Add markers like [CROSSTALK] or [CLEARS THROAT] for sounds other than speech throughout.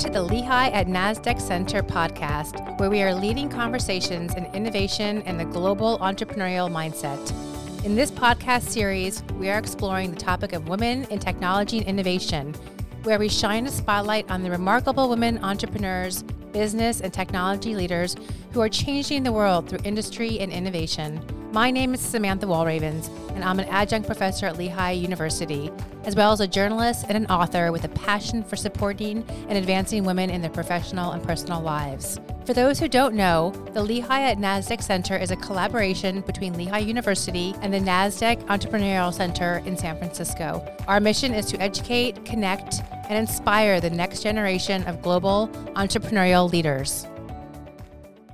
to the Lehigh at NASDAQ Center podcast, where we are leading conversations in innovation and the global entrepreneurial mindset. In this podcast series, we are exploring the topic of women in technology and innovation, where we shine a spotlight on the remarkable women entrepreneurs, business, and technology leaders who are changing the world through industry and innovation. My name is Samantha Walravens, and I'm an adjunct professor at Lehigh University, as well as a journalist and an author with a passion for supporting and advancing women in their professional and personal lives. For those who don't know, the Lehigh at NASDAQ Center is a collaboration between Lehigh University and the NASDAQ Entrepreneurial Center in San Francisco. Our mission is to educate, connect, and inspire the next generation of global entrepreneurial leaders.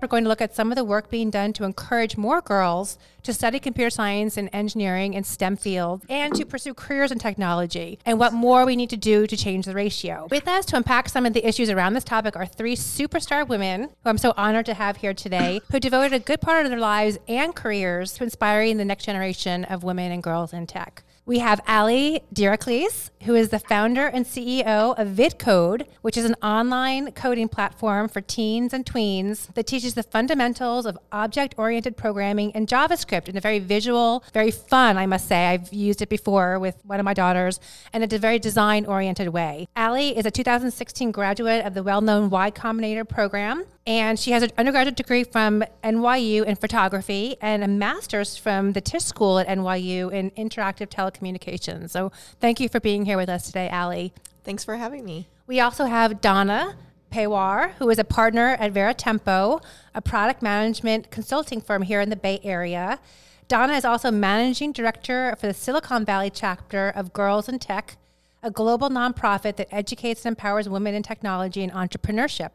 We're going to look at some of the work being done to encourage more girls to study computer science and engineering and STEM fields and to pursue careers in technology and what more we need to do to change the ratio. With us to unpack some of the issues around this topic are three superstar women who I'm so honored to have here today [COUGHS] who devoted a good part of their lives and careers to inspiring the next generation of women and girls in tech. We have Ali Diracles, who is the founder and CEO of VidCode, which is an online coding platform for teens and tweens that teaches the fundamentals of object oriented programming and JavaScript in a very visual, very fun, I must say. I've used it before with one of my daughters, and it's a very design oriented way. Ali is a 2016 graduate of the well known Y Combinator program and she has an undergraduate degree from NYU in photography and a master's from the Tisch School at NYU in interactive telecommunications. So thank you for being here with us today, Ali. Thanks for having me. We also have Donna Pawar, who is a partner at VeriTempo, a product management consulting firm here in the Bay Area. Donna is also managing director for the Silicon Valley chapter of Girls in Tech, a global nonprofit that educates and empowers women in technology and entrepreneurship.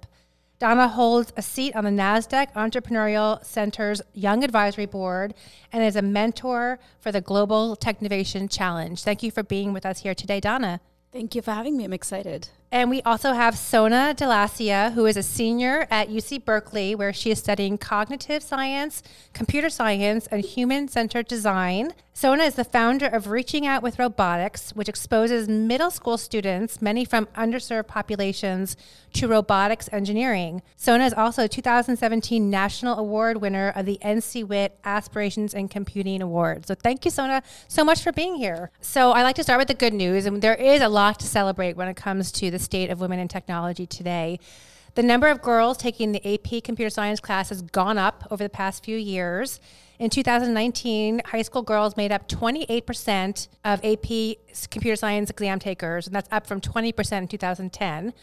Donna holds a seat on the NASDAQ Entrepreneurial Center's Young Advisory Board and is a mentor for the Global Technovation Challenge. Thank you for being with us here today, Donna. Thank you for having me. I'm excited. And we also have Sona Delacia, who is a senior at UC Berkeley, where she is studying cognitive science, computer science, and human centered design. Sona is the founder of Reaching Out with Robotics, which exposes middle school students, many from underserved populations, to robotics engineering. Sona is also a 2017 National Award winner of the NCWIT Aspirations in Computing Award. So thank you, Sona, so much for being here. So I like to start with the good news, and there is a lot to celebrate when it comes to the state of women in technology today. The number of girls taking the AP computer science class has gone up over the past few years. In 2019, high school girls made up 28% of AP computer science exam takers, and that's up from 20% in 2010.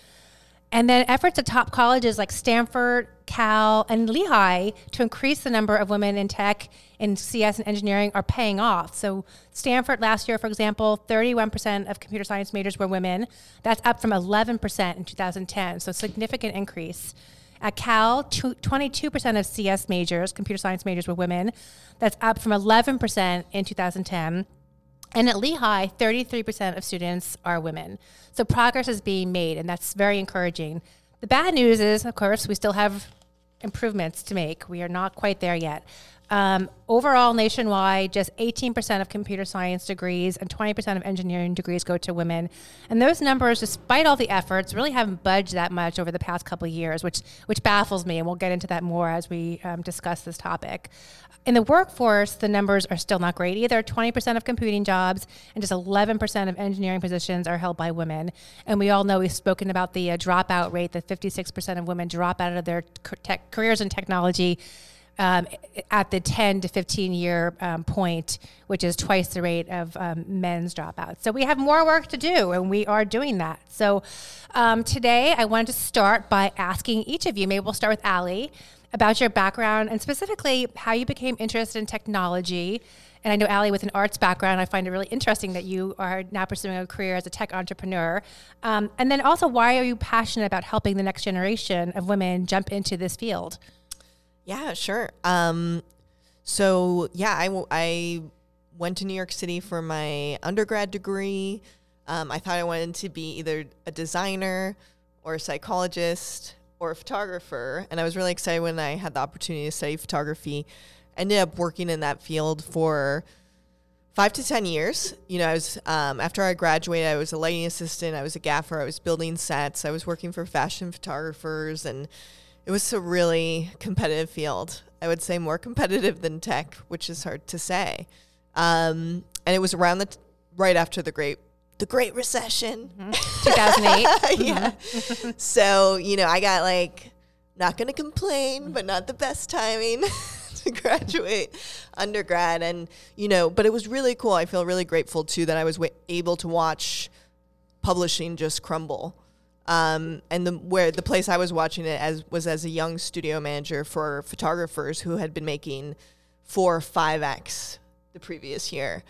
And then efforts at top colleges like Stanford, Cal, and Lehigh to increase the number of women in tech, in CS, and engineering are paying off. So, Stanford last year, for example, 31% of computer science majors were women. That's up from 11% in 2010. So, significant increase. At Cal, 22% of CS majors, computer science majors, were women. That's up from 11% in 2010. And at Lehigh, 33% of students are women. So progress is being made, and that's very encouraging. The bad news is, of course, we still have improvements to make. We are not quite there yet. Um, overall, nationwide, just 18% of computer science degrees and 20% of engineering degrees go to women. And those numbers, despite all the efforts, really haven't budged that much over the past couple of years, which, which baffles me. And we'll get into that more as we um, discuss this topic. In the workforce, the numbers are still not great either. 20% of computing jobs and just 11% of engineering positions are held by women. And we all know we've spoken about the uh, dropout rate that 56% of women drop out of their tech careers in technology um, at the 10 to 15 year um, point, which is twice the rate of um, men's dropouts. So we have more work to do, and we are doing that. So um, today, I wanted to start by asking each of you, maybe we'll start with Ali, about your background and specifically how you became interested in technology. And I know Ali, with an arts background, I find it really interesting that you are now pursuing a career as a tech entrepreneur. Um, and then also, why are you passionate about helping the next generation of women jump into this field? Yeah, sure. Um, so yeah, I, went to New York City for my undergrad degree. Um, I thought I wanted to be either a designer or a psychologist or a photographer, and I was really excited when I had the opportunity to study photography. Ended up working in that field for five to 10 years. You know, I was, um, after I graduated, I was a lighting assistant, I was a gaffer, I was building sets, I was working for fashion photographers, and it was a really competitive field. I would say more competitive than tech, which is hard to say. Um, and it was around the, t- right after the great, the Great Recession. 2008. [LAUGHS] yeah. so, you know, I got like, not going to complain, but not the best timing [LAUGHS] to graduate undergrad. And, you know, but it was really cool. I feel really grateful too that I was w- able to watch publishing just crumble. Um, and the where the place I was watching it as was as a young studio manager for photographers who had been making four or five x the previous year.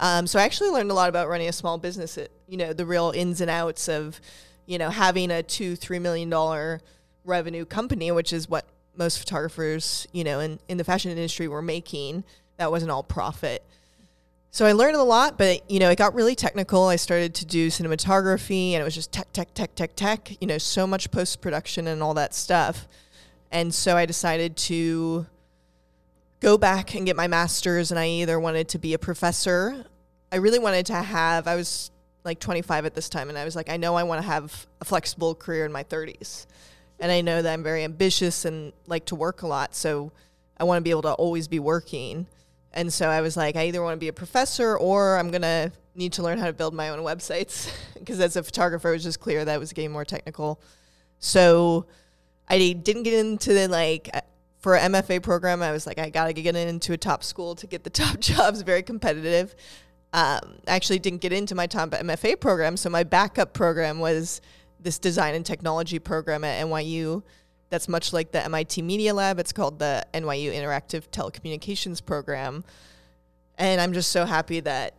Um, so I actually learned a lot about running a small business. It, you know the real ins and outs of, you know, having a two three million dollar revenue company, which is what most photographers, you know, in, in the fashion industry were making. That wasn't all profit. So I learned a lot, but you know, it got really technical. I started to do cinematography and it was just tech, tech, tech, tech, tech, you know, so much post production and all that stuff. And so I decided to go back and get my master's and I either wanted to be a professor. I really wanted to have I was like 25 at this time and I was like I know I want to have a flexible career in my 30s. And I know that I'm very ambitious and like to work a lot, so I want to be able to always be working. And so I was like, I either want to be a professor or I'm going to need to learn how to build my own websites. [LAUGHS] Because as a photographer, it was just clear that was getting more technical. So I didn't get into the like, uh, for an MFA program, I was like, I got to get into a top school to get the [LAUGHS] top jobs, very competitive. Um, I actually didn't get into my top MFA program. So my backup program was this design and technology program at NYU that's much like the MIT Media Lab. It's called the NYU Interactive Telecommunications Program. And I'm just so happy that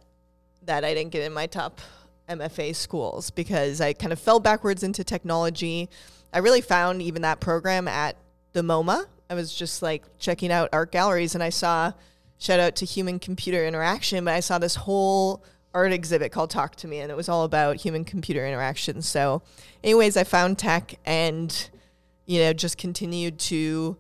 that I didn't get in my top MFA schools because I kind of fell backwards into technology. I really found even that program at the MoMA. I was just like checking out art galleries and I saw shout out to human computer interaction, but I saw this whole art exhibit called Talk to Me and it was all about human computer interaction. So anyways, I found tech and you know, just continued to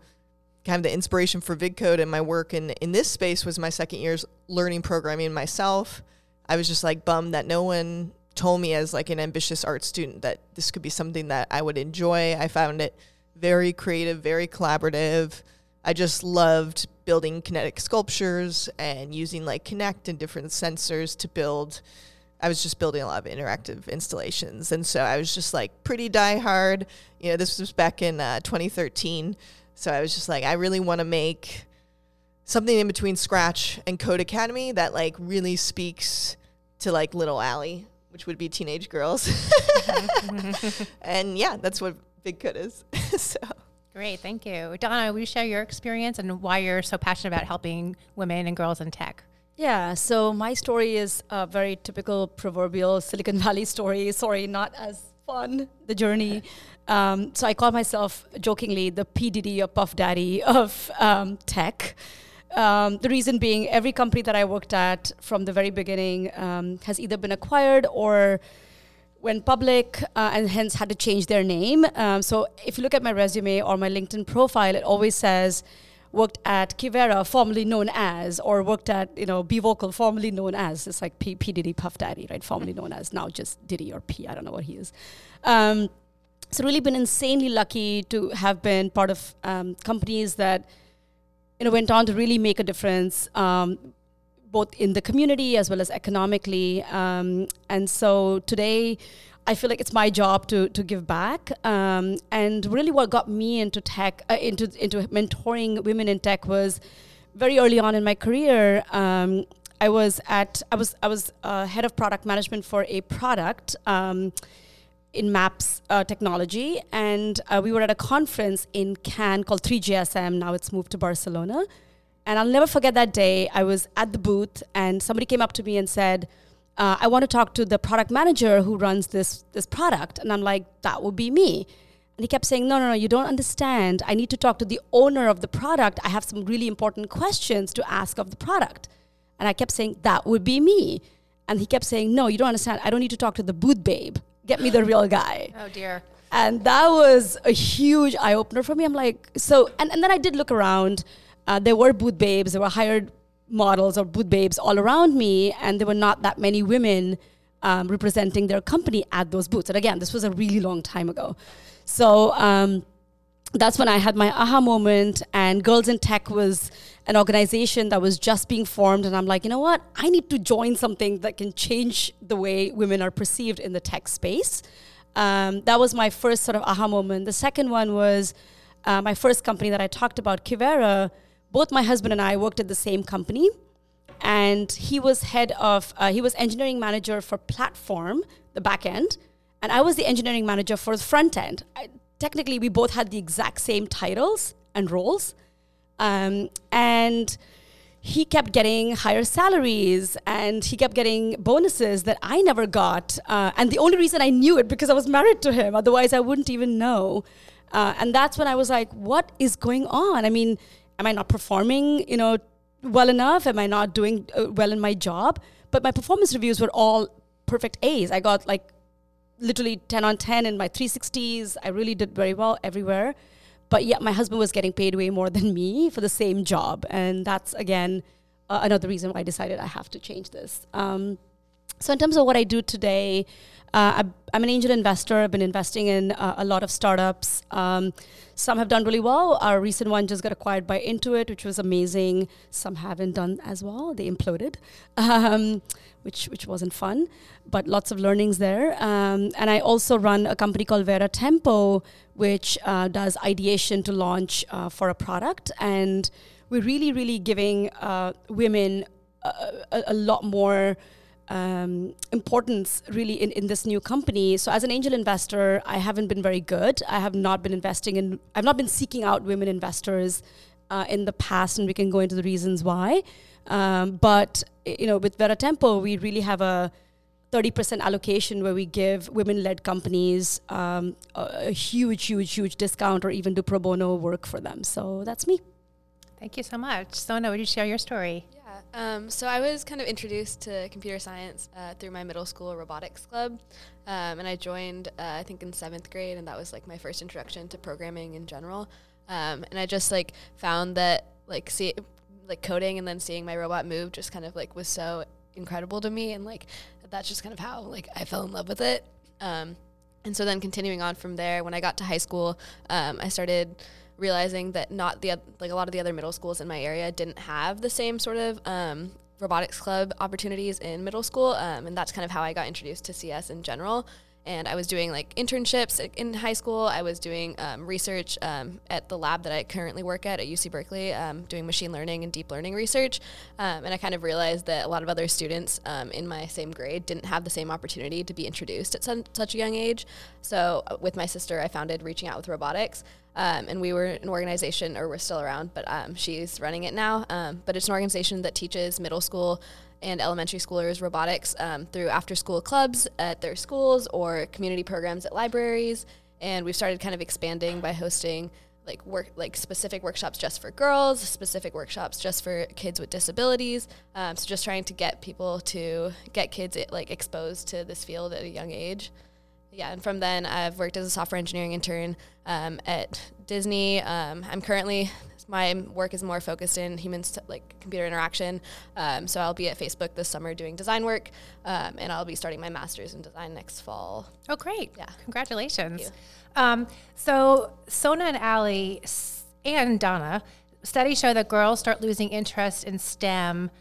kind of the inspiration for VidCode and my work in, in this space was my second year's learning programming myself. I was just like bummed that no one told me as like an ambitious art student that this could be something that I would enjoy. I found it very creative, very collaborative. I just loved building kinetic sculptures and using like Kinect and different sensors to build. I was just building a lot of interactive installations. And so I was just like pretty diehard. You know, this was back in uh, 2013. So I was just like, I really want to make something in between Scratch and Codecademy that like really speaks to like Little Ali, which would be teenage girls. [LAUGHS] and yeah, that's what VidCode is. [LAUGHS] so. Great, thank you. Donna, will you share your experience and why you're so passionate about helping women and girls in tech? Yeah, so my story is a very typical proverbial [LAUGHS] Silicon Valley story. Sorry, not as fun, the journey. [LAUGHS] Um, so I call myself jokingly the PDD or Puff Daddy of um, tech. Um, the reason being, every company that I worked at from the very beginning um, has either been acquired or went public uh, and hence had to change their name. Um, so if you look at my resume or my LinkedIn profile, it always says worked at Kivera, formerly known as, or worked at you know BeVocal, formerly known as. It's like P, P Diddy Puff Daddy, right? Formerly known as now just Diddy or P. I don't know what he is. Um, so really been insanely lucky to have been part of um, companies that you know went on to really make a difference. Um, both in the community as well as economically. Um, and so today, I feel like it's my job to to give back. Um, and really, what got me into tech, uh, into into mentoring women in tech, was very early on in my career. Um, I was at I was I was uh, head of product management for a product. Um, in maps uh, technology and uh, we were at a conference in cannes called 3gsm now it's moved to barcelona and I'll never forget that day. I was at the booth, and somebody came up to me and said, uh, "I want to talk to the product manager who runs this this product." And I'm like, "That would be me." And he kept saying, "No, no, no, you don't understand. I need to talk to the owner of the product. I have some really important questions to ask of the product." And I kept saying, "That would be me." And he kept saying, "No, you don't understand. I don't need to talk to the booth babe. Get me the [LAUGHS] real guy." Oh dear. And that was a huge eye opener for me. I'm like, so, and, and then I did look around. Uh, there were booth babes. There were hired models or booth babes all around me, and there were not that many women um, representing their company at those booths. And again, this was a really long time ago. So um, that's when I had my aha moment, and Girls in Tech was an organization that was just being formed. And I'm like, you know what? I need to join something that can change the way women are perceived in the tech space. Um, that was my first sort of aha moment. The second one was uh, my first company that I talked about, Kivera. Both my husband and I worked at the same company, and he was head of, uh, he was engineering manager for platform, the back end, and I was the engineering manager for the front end. I, technically, we both had the exact same titles and roles, um, and he kept getting higher salaries and he kept getting bonuses that I never got. Uh, and the only reason I knew it because I was married to him. Otherwise, I wouldn't even know. Uh, and that's when I was like, what is going on? I mean, am I not performing, you know, well enough? Am I not doing uh, well in my job? But my performance reviews were all perfect A's. I got like literally 10 on 10 in my 360s. I really did very well everywhere. But yeah, my husband was getting paid way more than me for the same job. And that's, again, uh, another reason why I decided I have to change this. Um, so, in terms of what I do today, uh, I'm an angel investor. I've been investing in uh, a lot of startups. Um, some have done really well. Our recent one just got acquired by Intuit, which was amazing. Some haven't done as well. They imploded, um, which which wasn't fun, but lots of learnings there. Um, and I also run a company called VeriTempo, which uh, does ideation to launch uh, for a product. And we're really, really giving uh, women a, a, a lot more um, importance really in, in this new company. So as an angel investor, I haven't been very good. I have not been investing in, I've not been seeking out women investors uh, in the past, and we can go into the reasons why. Um, but you know, with VeriTempo, we really have a 30% allocation where we give women-led companies um, a, a huge, huge, huge discount or even do pro bono work for them. So that's me. Thank you so much. Sona, would you share your story? Um, so I was kind of introduced to computer science uh, through my middle school robotics club, um, and I joined uh, I think in seventh grade, and that was like my first introduction to programming in general. Um, and I just like found that like see like coding and then seeing my robot move just kind of like was so incredible to me, and like that's just kind of how like I fell in love with it. Um, and so then continuing on from there, when I got to high school, um, I started realizing that not the like a lot of the other middle schools in my area didn't have the same sort of um, robotics club opportunities in middle school, um, and that's kind of how I got introduced to CS in general. And I was doing like internships in high school. I was doing um, research um, at the lab that I currently work at at UC Berkeley, um, doing machine learning and deep learning research. Um, and I kind of realized that a lot of other students in my same grade didn't have the same opportunity to be introduced at some, such a young age. So uh, with my sister, I founded Reaching Out with Robotics. Um, and we were an organization, or we're still around, but um, she's running it now. Um, but it's an organization that teaches middle school and elementary schoolers robotics um, through after school clubs at their schools or community programs at libraries. And we've started kind of expanding by hosting like work like specific workshops just for girls, specific workshops just for kids with disabilities. Um, so just trying to get people to get kids like exposed to this field at a young age. Yeah, and from then I've worked as a software engineering intern um, at Disney. Um, I'm currently my work is more focused in human like computer interaction. Um, so I'll be at Facebook this summer doing design work, um, and I'll be starting my master's in design next fall. Oh, great! Yeah, congratulations. Um, so Sona and Ali and Donna studies show that girls start losing interest in STEM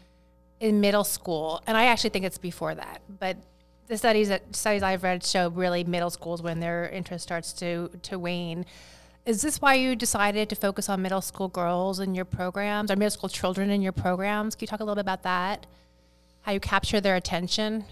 in middle school, and I actually think it's before that, but the studies that studies I've read show really middle schools when their interest starts to to wane. Is this why you decided to focus on middle school girls in your programs or middle school children in your programs? Can you talk a little bit about that? How you capture their attention?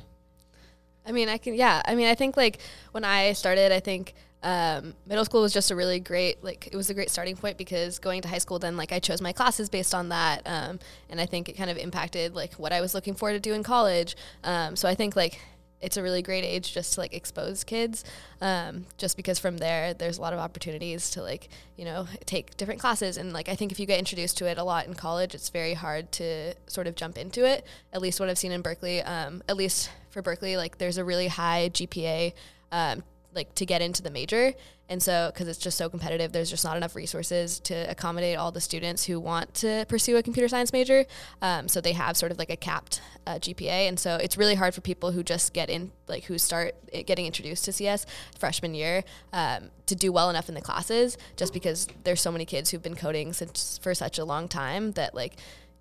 I mean, I can, yeah. I mean, I think like when I started, I think um, middle school was just a really great, like, it was a great starting point because going to high school, then like I chose my classes based on that. Um, and I think it kind of impacted like what I was looking for to do in college. Um, so I think like it's a really great age just to like expose kids um, just because from there there's a lot of opportunities to like you know take different classes. And like i think if you get introduced to it a lot in college it's very hard to sort of jump into it. At least what i've seen in berkeley um, at least for berkeley like there's a really high gpa um, like to get into the major. And so, because it's just so competitive, there's just not enough resources to accommodate all the students who want to pursue a computer science major. Um, so they have sort of like a capped uh, GPA, and so it's really hard for people who just get in, like who start getting introduced to CS freshman year, um, to do well enough in the classes, just because there's so many kids who've been coding since for such a long time that like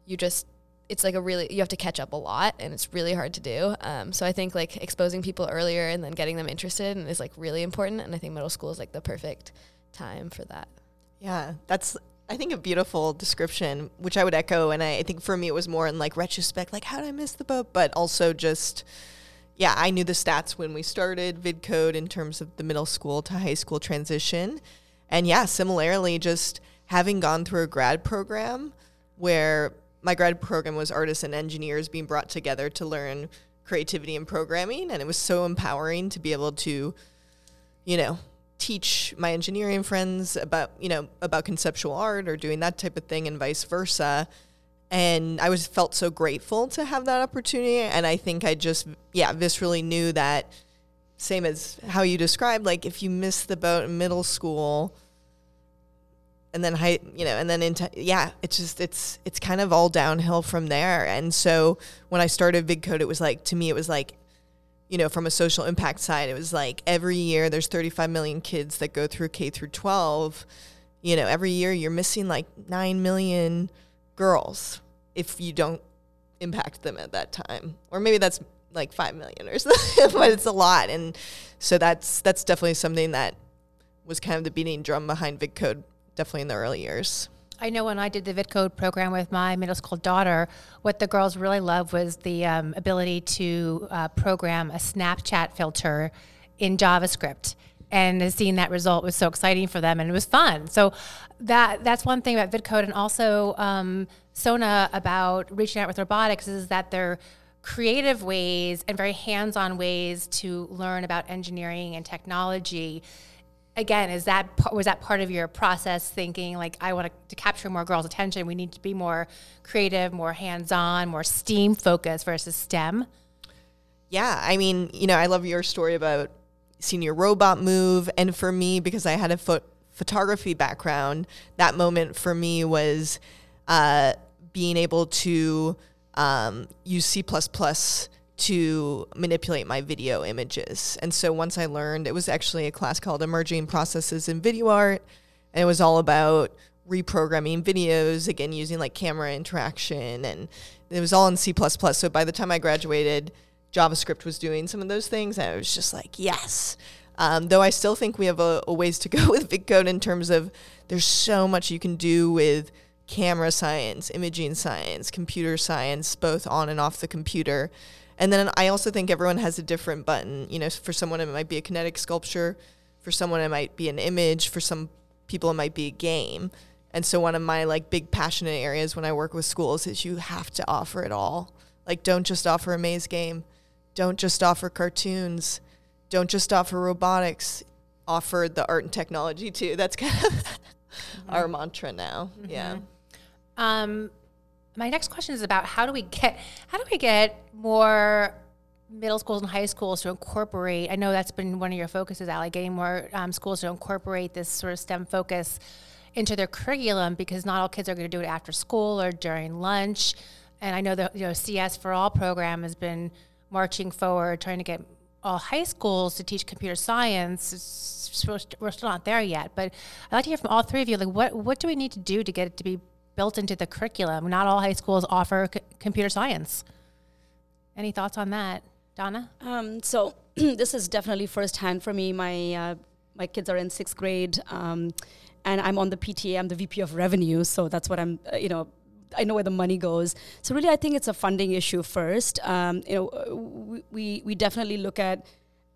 you just it's like a really you have to catch up a lot and it's really hard to do. Um, so i think like exposing people earlier and then getting them interested is like really important and i think middle school is like the perfect time for that. Yeah, that's I think a beautiful description, which I would echo. And I, I think for me it was more in like retrospect, like how did I miss the boat, but also just yeah, I knew the stats when we started VidCode in terms of the middle school to high school transition, and yeah, similarly, just having gone through a grad program where my grad program was artists and engineers being brought together to learn creativity and programming, and it was so empowering to be able to, you know, teach my engineering friends about you know about conceptual art or doing that type of thing and vice versa. And i was felt so grateful to have that opportunity and i think i just yeah viscerally knew that same as how you described like if you miss the boat in middle school and then high you know and then into yeah it's just it's it's kind of all downhill from there. And so when i started vidcode it was like to me it was like you know from a social impact side it was like every year there's 35 million kids that go through k through 12 you know every year you're missing like 9 million girls if you don't impact them at that time. Or maybe that's like 5 million or [LAUGHS] something but it's a lot. And so that's that's definitely something that was kind of the beating drum behind vidcode definitely in the early years I know when I did the VidCode program with my middle school daughter, what the girls really loved was the um, ability to uh, program a Snapchat filter in JavaScript. And seeing that result was so exciting for them, and it was fun. So that that's one thing about VidCode, and also um, Sona about reaching out with robotics is that they're creative ways and very hands-on ways to learn about engineering and technology again is that was that part of your process thinking like i want to, capture more girls attention we need to be more creative more hands-on more steam focused versus stem? Yeah i mean you know i love your story about senior robot move and for me because i had a pho- photography background that moment for me was uh, being able to um, use c++ to manipulate my video images. And so once I learned, it was actually a class called Emerging Processes in Video Art, and it was all about reprogramming videos, again, using like camera interaction, and it was all in C. So by the time I graduated, JavaScript was doing some of those things, and I was just like, yes. Um, though I still think we have a, a ways to go [LAUGHS] with VidCode in terms of there's so much you can do with camera science, imaging science, computer science, both on and off the computer. And then I also think everyone has a different button. You know, for someone it might be a kinetic sculpture, for someone it might be an image, for some people it might be a game. And so one of my like big passionate areas when I work with schools is you have to offer it all. Like don't just offer a maze game. Don't just offer cartoons. Don't just offer robotics. Offer the art and technology too. That's kind of [LAUGHS] mm-hmm. our mantra now. Mm-hmm. Yeah. Um, my next question is about how do we get how do we get more middle schools and high schools to incorporate i know that's been one of your focuses ali getting more um, schools to incorporate this sort of stem focus into their curriculum because not all kids are going to do it after school or during lunch. And i know the you know cs for all program has been marching forward trying to get all high schools to teach computer science. We're still not there yet but i'd like to hear from all three of you like what what do we need to do to get it to be built into the curriculum. Not all high schools offer c- computer science. Any thoughts on that, Donna? Um, so [CLEARS THROAT] this is definitely firsthand for me. My uh, my kids are in sixth grade, um, and I'm on the PTA. I'm the VP of Revenue, so that's what I'm. Uh, you know, I know where the money goes. So really, I think it's a funding issue first. Um, you know, uh, we we definitely look at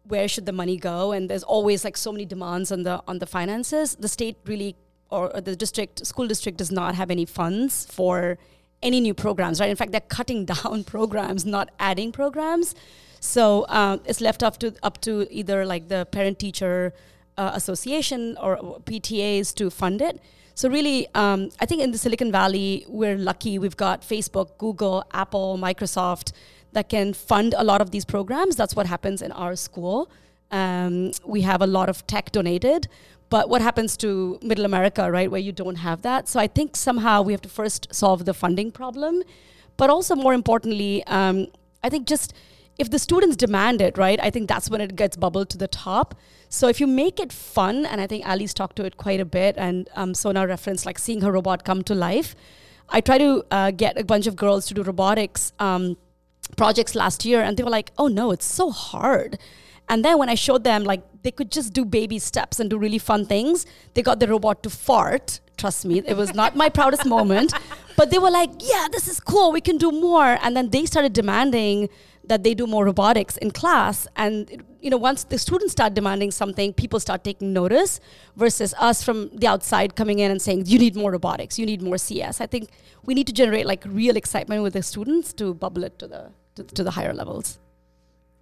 where should the money go, and there's always like so many demands on the on the finances. The state really or the district school district does not have any funds for any new programs, right? In fact, they're cutting [LAUGHS] down programs, not adding programs. So um, it's left up to up to either like the parent teacher uh, association or PTAs to fund it. So really, um, I think in the Silicon Valley, we're lucky. We've got Facebook, Google, Apple, Microsoft that can fund a lot of these programs. That's what happens in our school. Um, we have a lot of tech donated. But what happens to middle America, right, where you don't have that? So I think somehow we have to first solve the funding problem. But also, more importantly, um, I think just if the students demand it, right, I think that's when it gets bubbled to the top. So if you make it fun, and I think Ali's talked to it quite a bit, and um, Sona referenced like seeing her robot come to life. I try to uh, get a bunch of girls to do robotics um, projects last year, and they were like, "Oh no, it's so hard." And then when I showed them like they could just do baby steps and do really fun things, they got the robot to fart. Trust me, it was not my proudest moment, but they were like, "Yeah, this is cool. We can do more." And then they started demanding that they do more robotics in class and you know once the students start demanding something people start taking notice versus us from the outside coming in and saying you need more robotics you need more cs i think we need to generate like real excitement with the students to bubble it to the to, to the higher levels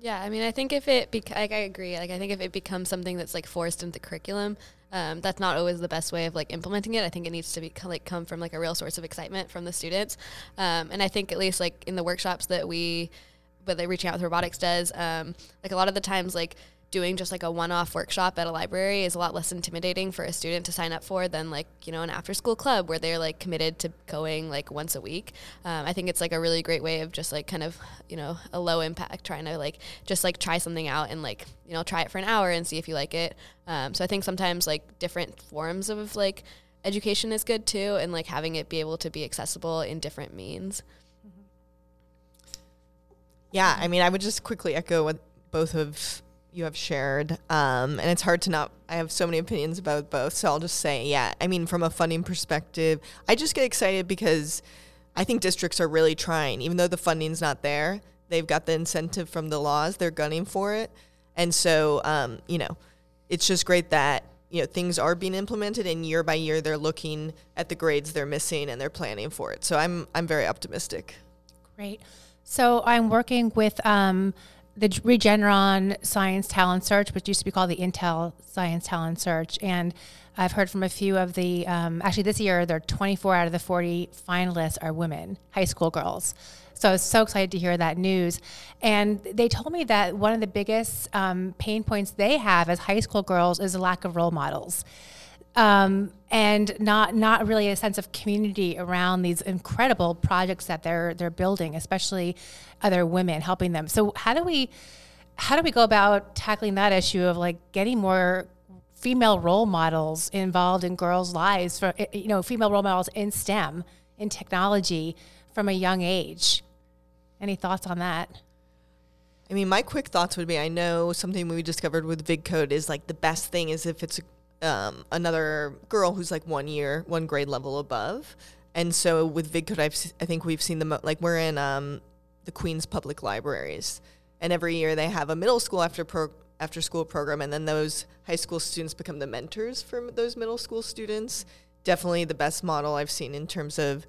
Yeah, I mean, I think if it, bec- like, I agree. Like, I think if it becomes something that's like forced into the curriculum, um, that's not always the best way of like implementing it. I think it needs to be like come from like a real source of excitement from the students. Um, and I think at least like in the workshops that we, but they reaching out with robotics does, um, like a lot of the times like doing just like a one-off workshop at a library is a lot less intimidating for a student to sign up for than like you know an after-school club where they're like committed to going like once a week. Um, I think it's like a really great way of just like kind of you know a low impact trying to like just like try something out and like you know try it for an hour and see if you like it. Um, so I think sometimes like different forms of like education is good too and like having it be able to be accessible in different means. Yeah, I mean, I would just quickly echo what both of you have shared. Um, and it's hard to not, I have so many opinions about both. So I'll just say, yeah, I mean, from a funding perspective, I just get excited because I think districts are really trying, even though the funding's not there, they've got the incentive from the laws, they're gunning for it. And so, um, you know, it's just great that, you know, things are being implemented and year by year they're looking at the grades they're missing and they're planning for it. So I'm, I'm very optimistic. Great. So I'm working with um, the Regeneron Science Talent Search, which used to be called the Intel Science Talent Search, and I've heard from a few of the. Um, actually, this year, there are 24 out of the 40 finalists are women, high school girls. So I was so excited to hear that news. And they told me that one of the biggest um, pain points they have as high school girls is a lack of role models um, and not not really a sense of community around these incredible projects that they're they're building, especially other women helping them. So how do we how do we go about tackling that issue of like getting more female role models involved in girls' lives for eh, you know female role models in STEM in technology from a young age? Any thoughts on that? I mean, my quick thoughts would be I know something we discovered with VidCode is like the best thing is if it's um, another girl who's like one year, one grade level above. And so with VidCode, I've, I think we've seen them, like we're in um, the Queens Public Libraries. And every year they have a middle school after, pro- after school program. And then those high school students become the mentors for those middle school students. Definitely the best model I've seen in terms of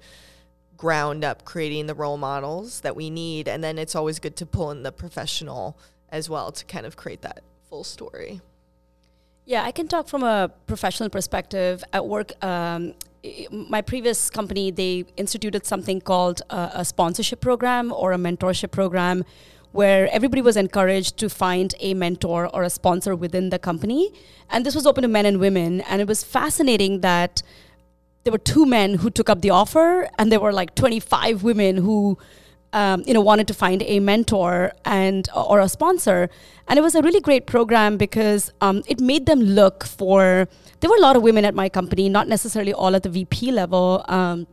ground up creating the role models that we need. And then it's always good to pull in the professional as well to kind of create that full story. Yeah, I can talk from a professional perspective. At work, um, my previous company, they instituted something called a, a sponsorship program or a mentorship program where everybody was encouraged to find a mentor or a sponsor within the company. And this was open to men and women. And it was fascinating that there were two men who took up the offer, and there were like 25 women who um, you know wanted to find a mentor and or a sponsor. And it was a really great program because um, it made them look for there were a lot of women at my company not necessarily all at the vp level um,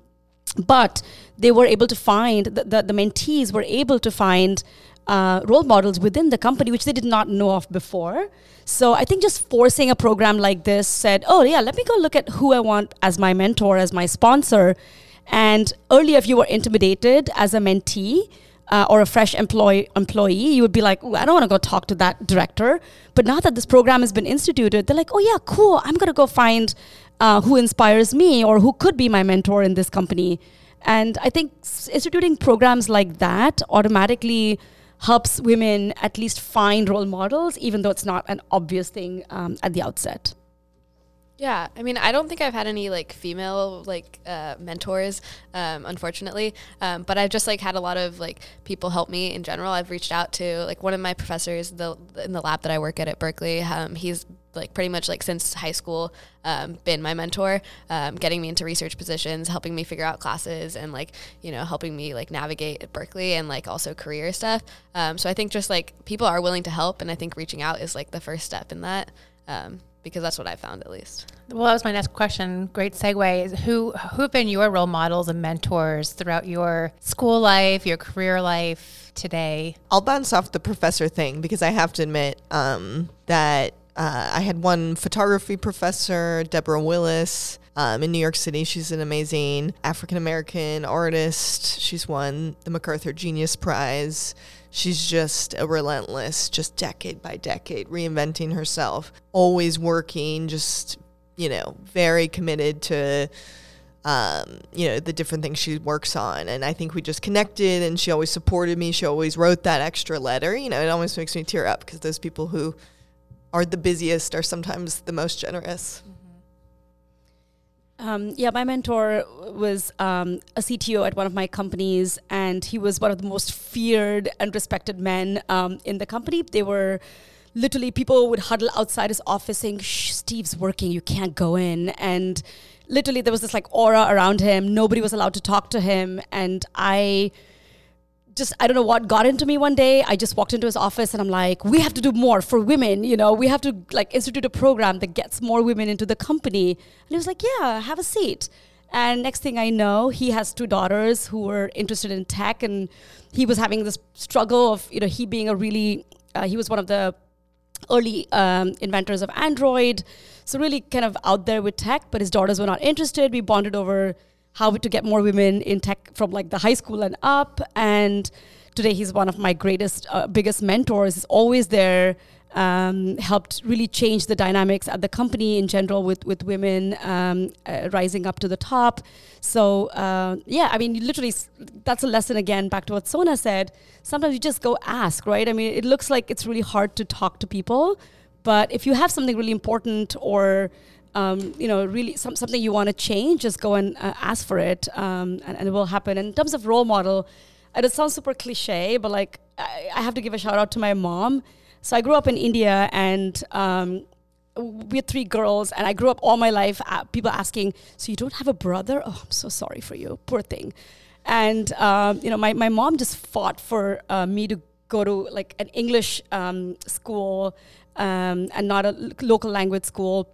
but they were able to find the, the, the mentees were able to find uh, role models within the company which they did not know of before. So i think just forcing a program like this said oh yeah let me go look at who i want as my mentor as my sponsor and earlier, if you were intimidated as a mentee uh, or a fresh employee, employee, you would be like, I don't want to go talk to that director. But now that this program has been instituted, they're like, oh, yeah, cool. I'm going to go find uh, who inspires me or who could be my mentor in this company. And I think instituting programs like that automatically helps women at least find role models, even though it's not an obvious thing um, at the outset. Yeah, I mean, I don't think I've had any like female like uh, mentors, um, unfortunately. Um, but I've just like had a lot of like people help me in general. I've reached out to like one of my professors the in the lab that I work at at Berkeley. Um, he's like pretty much like since high school um, been my mentor um, getting me into research positions helping me figure out classes and like you know helping me like navigate at berkeley and like also career stuff um, so i think just like people are willing to help and i think reaching out is like the first step in that um, because that's what I found at least. Well, that was my next question. Great segue. Who who have been your role models and mentors throughout your school life, your career life today? I'll bounce off the professor thing because I have to admit um, that uh, I had one photography professor, Deborah Willis. Um, in New York City, she's an amazing African American artist. She's won the MacArthur Genius Prize she's just a relentless, just decade by decade, reinventing herself, always working, just, you know, very committed to, um, you know, the different things she works on. And I think we just connected and she always supported me. She always wrote that extra letter. You know, it almost makes me tear up because those people who are the busiest are sometimes the most generous. Um, yeah, my mentor was um, a CTO at one of my companies, and he was one of the most feared and respected men um, in the company. They were literally people would huddle outside his office saying, Shh, "Steve's working, you can't go in." And literally, there was this like aura around him. Nobody was allowed to talk to him, and I just I don't know what got into me one day. I just walked into his office and I'm like, we have to do more for women. You know, we have to like institute a program that gets more women into the company. And he was like, yeah, have a seat. And next thing I know, he has two daughters who were interested in tech, and he was having this struggle of you know he being a really uh, he was one of the early um, inventors of Android, so really kind of out there with tech. But his daughters were not interested. We bonded over how to get more women in tech from like the high school and up. And today he's one of my greatest, uh, biggest mentors. He's always there. Um, helped really change the dynamics at the company in general with with women um, uh, rising up to the top. So uh, yeah, I mean, literally, that's a lesson again. Back to what Sona said. Sometimes you just go ask, right? I mean, it looks like it's really hard to talk to people, but if you have something really important or um, you know, really some, something you want to change, just go and uh, ask for it, um, and, and, it will happen. And in terms of role model, it sounds super cliche, but like I, I, have to give a shout out to my mom. So I grew up in India, and um, we had three girls, and I grew up all my life. Uh, people asking, "So you don't have a brother? Oh, I'm so sorry for you, poor thing." And um, you know, my my mom just fought for uh, me to go to like an English um, school um, and not a local language school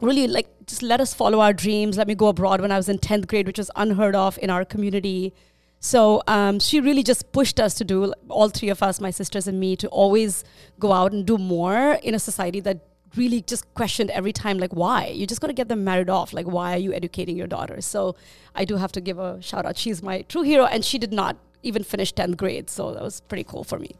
really like just let us follow our dreams. Let me go abroad when I was in 10th grade, which was unheard of in our community. So um, she really just pushed us to do, all three of us, my sisters and me, to always go out and do more in a society that really just questioned every time, like, why? You just got to get them married off. Like, why are you educating your daughters? So I do have to give a shout out. She's my true hero, and she did not even finish 10th grade. So that was pretty cool for me.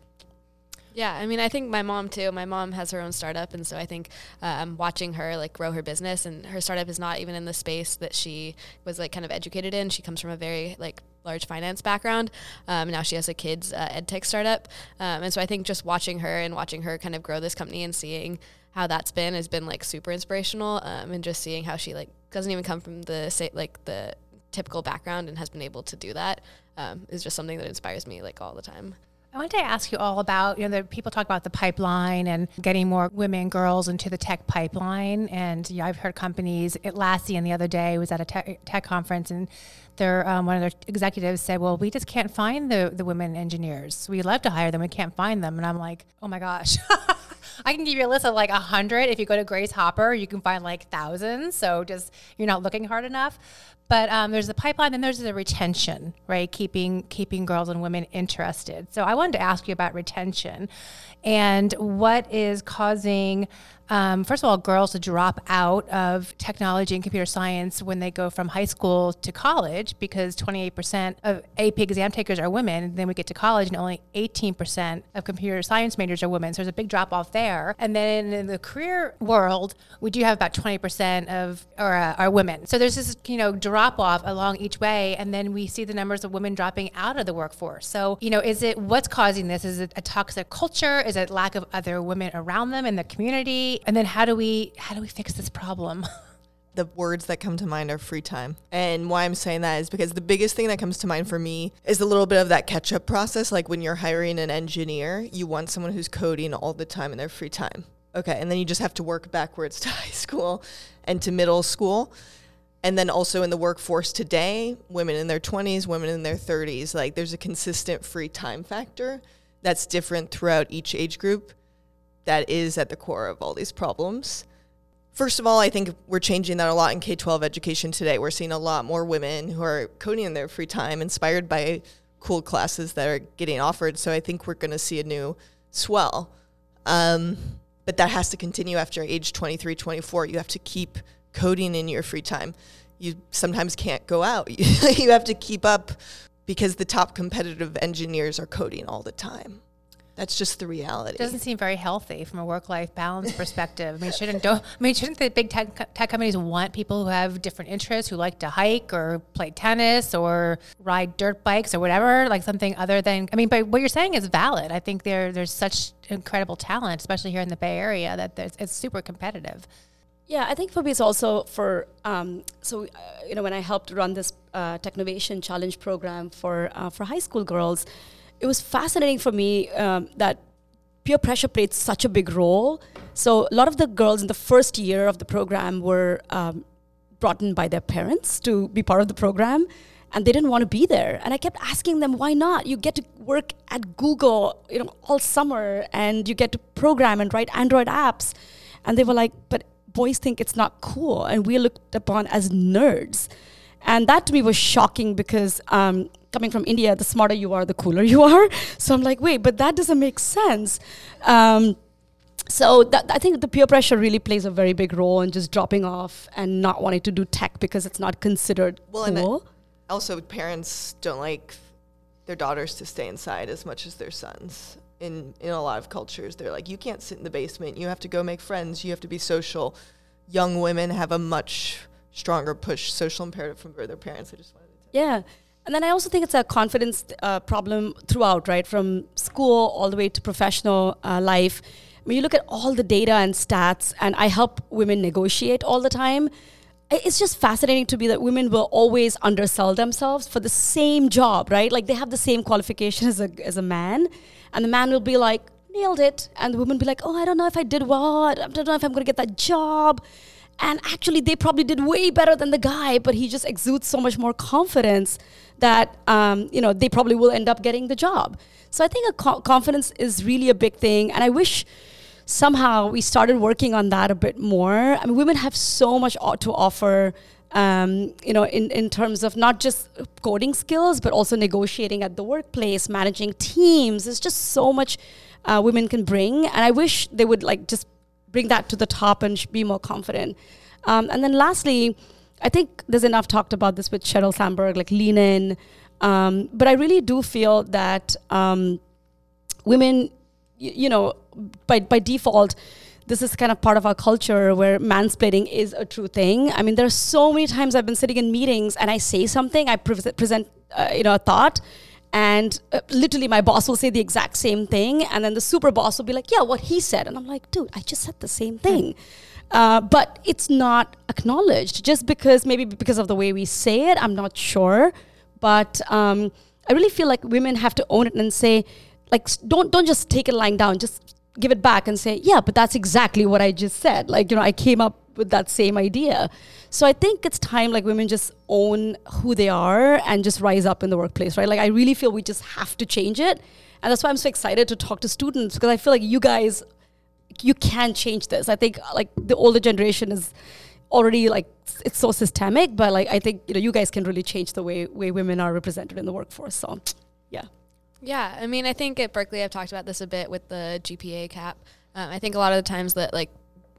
Yeah, I mean, I think my mom too. My mom has her own startup, and so I think um, watching her like grow her business, and her startup is not even in the space that she was like kind of educated in. She comes from a very like large finance background. Um, now she has a kids uh, ed tech startup, um, and so I think just watching her and watching her kind of grow this company and seeing how that's been has been like super inspirational, um, and just seeing how she like doesn't even come from the say like the typical background and has been able to do that um, is just something that inspires me like all the time. I wanted to ask you all about, you know, the people talk about the pipeline and getting more women, girls into the tech pipeline. And yeah, I've heard companies, Atlassian the other day was at a tech, tech conference and their, um, one of their executives said, well, we just can't find the, the women engineers. We love to hire them. We can't find them. And I'm like, oh my gosh. [LAUGHS] I can give you a list of like a hundred. If you go to Grace Hopper, you can find like thousands. So just you're not looking hard enough. But um, there's the pipeline, and there's the retention, right? Keeping keeping girls and women interested. So I wanted to ask you about retention, and what is causing um, first of all, girls drop out of technology and computer science when they go from high school to college because 28% of AP exam takers are women. Then we get to college and only 18% of computer science majors are women. So there's a big drop off there. And then in the career world, we do have about 20% of or, uh, are women. So there's this, you know, drop off along each way. And then we see the numbers of women dropping out of the workforce. So, you know, is it what's causing this? Is it a toxic culture? Is it lack of other women around them in the community? And then how do we how do we fix this problem? [LAUGHS] the words that come to mind are free time. And why I'm saying that is because the biggest thing that comes to mind for me is a little bit of that catch up process. Like when you're hiring an engineer, you want someone who's coding all the time in their free time. Okay. And then you just have to work backwards [LAUGHS] to high school and to middle school. And then also in the workforce today, women in their 20s, women in their 30s, like there's a consistent free time factor that's different throughout each age group that is at the core of all these problems. First of all, I think we're changing that a lot in K 12 education today. We're seeing a lot more women who are coding in their free time, inspired by cool classes that are getting offered. So I think we're going to see a new swell. Um, but that has to continue after age 23, 24. You have to keep coding in your free time. You sometimes can't go out. [LAUGHS] you have to keep up because the top competitive engineers are coding all the time. That's just the reality. It doesn't seem very healthy from a work-life balance perspective. I mean, shouldn't do, I mean, shouldn't the big tech, tech companies want people who have different interests, who like to hike or play tennis or ride dirt bikes or whatever, like something other than? I mean, but what you're saying is valid. I think there there's such incredible talent, especially here in the Bay Area, that it's super competitive. Yeah, I think for me it's also for um, so uh, you know when I helped run this uh, Technovation Challenge program for uh, for high school girls it was fascinating for me um, that peer pressure played such a big role. So a lot of the girls in the first year of the program were um, brought in by their parents to be part of the program, and they didn't want to be there. And I kept asking them, "Why not? You get to work at Google, you know, all summer, and you get to program and write Android apps." And they were like, "But boys think it's not cool, and we're looked upon as nerds." And that to me was shocking because um, coming from India, the smarter you are, the cooler [LAUGHS] you are. So I'm like, wait, but that doesn't make sense. Um, so that, I think the peer pressure really plays a very big role in just dropping off and not wanting to do tech because it's not considered well, cool. also, parents don't like their daughters to stay inside as much as their sons. In in a lot of cultures, they're like, you can't sit in the basement. You have to go make friends. You have to be social. Young women have a much stronger push social imperative from their parents. I just wanted to. Yeah. And then I also think it's a confidence uh, problem throughout, right? From school all the way to professional uh, life. When you look at all the data and stats, and I help women negotiate all the time, it's just fascinating to me that women will always undersell themselves for the same job, right? Like they have the same qualification as a, as a man, and the man will be like, nailed it. And the woman will be like, oh, I don't know if I did well. I don't know if I'm going to get that job. And actually, they probably did way better than the guy, but he just exudes so much more confidence that um, you know they probably will end up getting the job. So I think co- confidence is really a big thing, and I wish somehow we started working on that a bit more. I mean, women have so much to offer. Um, you know, in, in terms of not just coding skills, but also negotiating at the workplace, managing teams. There's just so much uh, women can bring, and I wish they would like just bring that to the top and be more confident. Um, and then lastly, I think there's enough talked about this with Sheryl Sandberg, like lean in. Um, but I really do feel that um, women, you know, by by default, this is kind of part of our culture where mansplaining is a true thing. I mean, there are so many times I've been sitting in meetings and I say something, I pre- present, uh, you know, a thought, and uh, literally my boss will say the exact same thing, and then the super boss will be like, "Yeah, what he said," and I'm like, "Dude, I just said the same thing." Mm. Uh, but it's not acknowledged just because maybe because of the way we say it. I'm not sure, but um, I really feel like women have to own it and say, like, don't don't just take it lying down. Just give it back and say, yeah, but that's exactly what I just said. Like, you know, I came up with that same idea. So I think it's time like women just own who they are and just rise up in the workplace, right? Like I really feel we just have to change it. And that's why I'm so excited to talk to students because I feel like you guys you can change this. I think like the older generation is already like it's so systemic, but like I think you know you guys can really change the way way women are represented in the workforce. So, yeah. Yeah, I mean, I think at Berkeley I've talked about this a bit with the GPA cap. Um, I think a lot of the times that like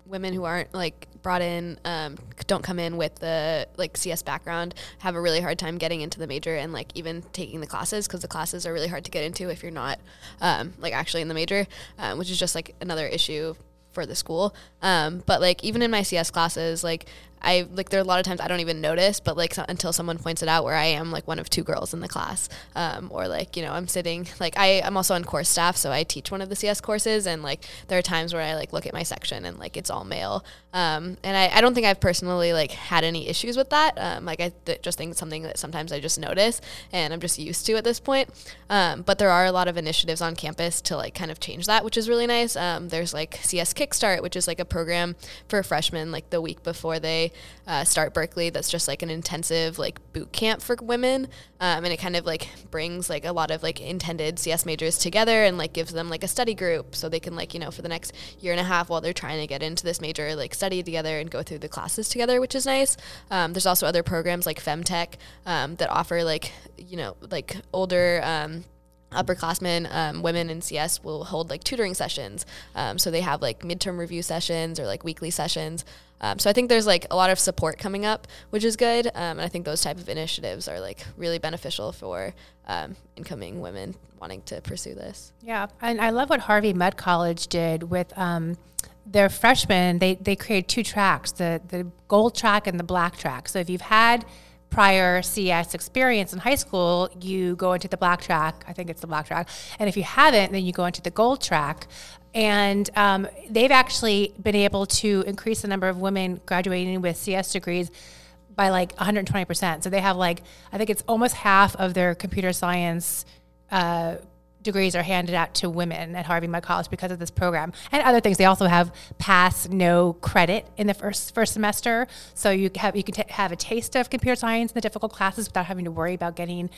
women who aren't like brought in um, don't come in with the like CS background have a really hard time getting into the major and like even taking the classes because the classes are really hard to get into if you're not um, like actually in the major, um, which is just like another issue for the school. Um, but like even in my CS classes, like I like there are a lot of times I don't even notice, but like so, until someone points it out, where I am like one of two girls in the class, um, or like you know I'm sitting like I I'm also on course staff, so I teach one of the CS courses, and like there are times where I like look at my section and like it's all male, um, and I, I don't think I've personally like had any issues with that. Um, like I th- just think it's something that sometimes I just notice and I'm just used to at this point. Um, but there are a lot of initiatives on campus to like kind of change that, which is really nice. Um, there's like CS Kickstart, which is like a program for freshmen like the week before they uh, start Berkeley. That's just like an intensive like boot camp for women, um, and it kind of like brings like a lot of like intended CS majors together and like gives them like a study group so they can like you know for the next year and a half while they're trying to get into this major like study together and go through the classes together, which is nice. Um, there's also other programs like FemTech um, that offer like you know like older. Um, upperclassmen um, women in cs will hold like tutoring sessions um, so they have like midterm review sessions or like weekly sessions um, so I think there's like a lot of support coming up, which is good. Um, and I think those type of initiatives are like really beneficial for um, incoming women wanting to pursue this. Yeah, and I love what Harvey Mudd College did with um, their freshmen. They they created two tracks: the the gold track and the black track. So if you've had prior CS experience in high school, you go into the black track. I think it's the black track. And if you haven't, then you go into the gold track and um, they've actually been able to increase the number of women graduating with CS degrees by like 120%. So they have like, I think it's almost half of their computer science uh, degrees are handed out to women at Harvey Mudd College because of this program and other things. They also have pass no credit in the first first semester, so you have you can t- have a taste of computer science in the difficult classes without having to worry about getting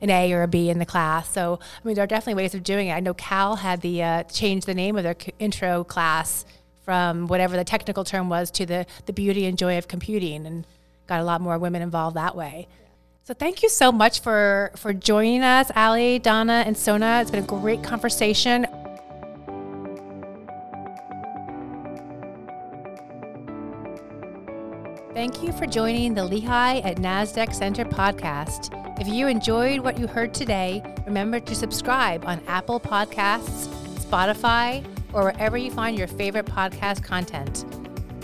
an A or a B in the class. So, I mean, there are definitely ways of doing it. I know Cal had the uh, change the name of their intro class from whatever the technical term was to the the beauty and joy of computing, and got a lot more women involved that way. So thank you so much for for joining us, Ali, Donna, and Sona. It's been a great conversation. Thank you for joining the Lehigh at NASDAQ Center podcast. If you enjoyed what you heard today, remember to subscribe on Apple Podcasts, Spotify, or wherever you find your favorite podcast content.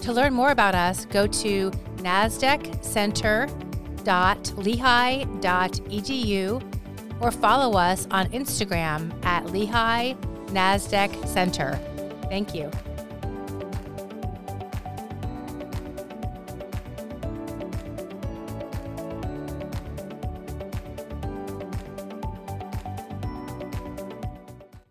To learn more about us, go to nasdaqcenter.lehigh.edu or follow us on Instagram at Lehigh NASDAQ Center. Thank you.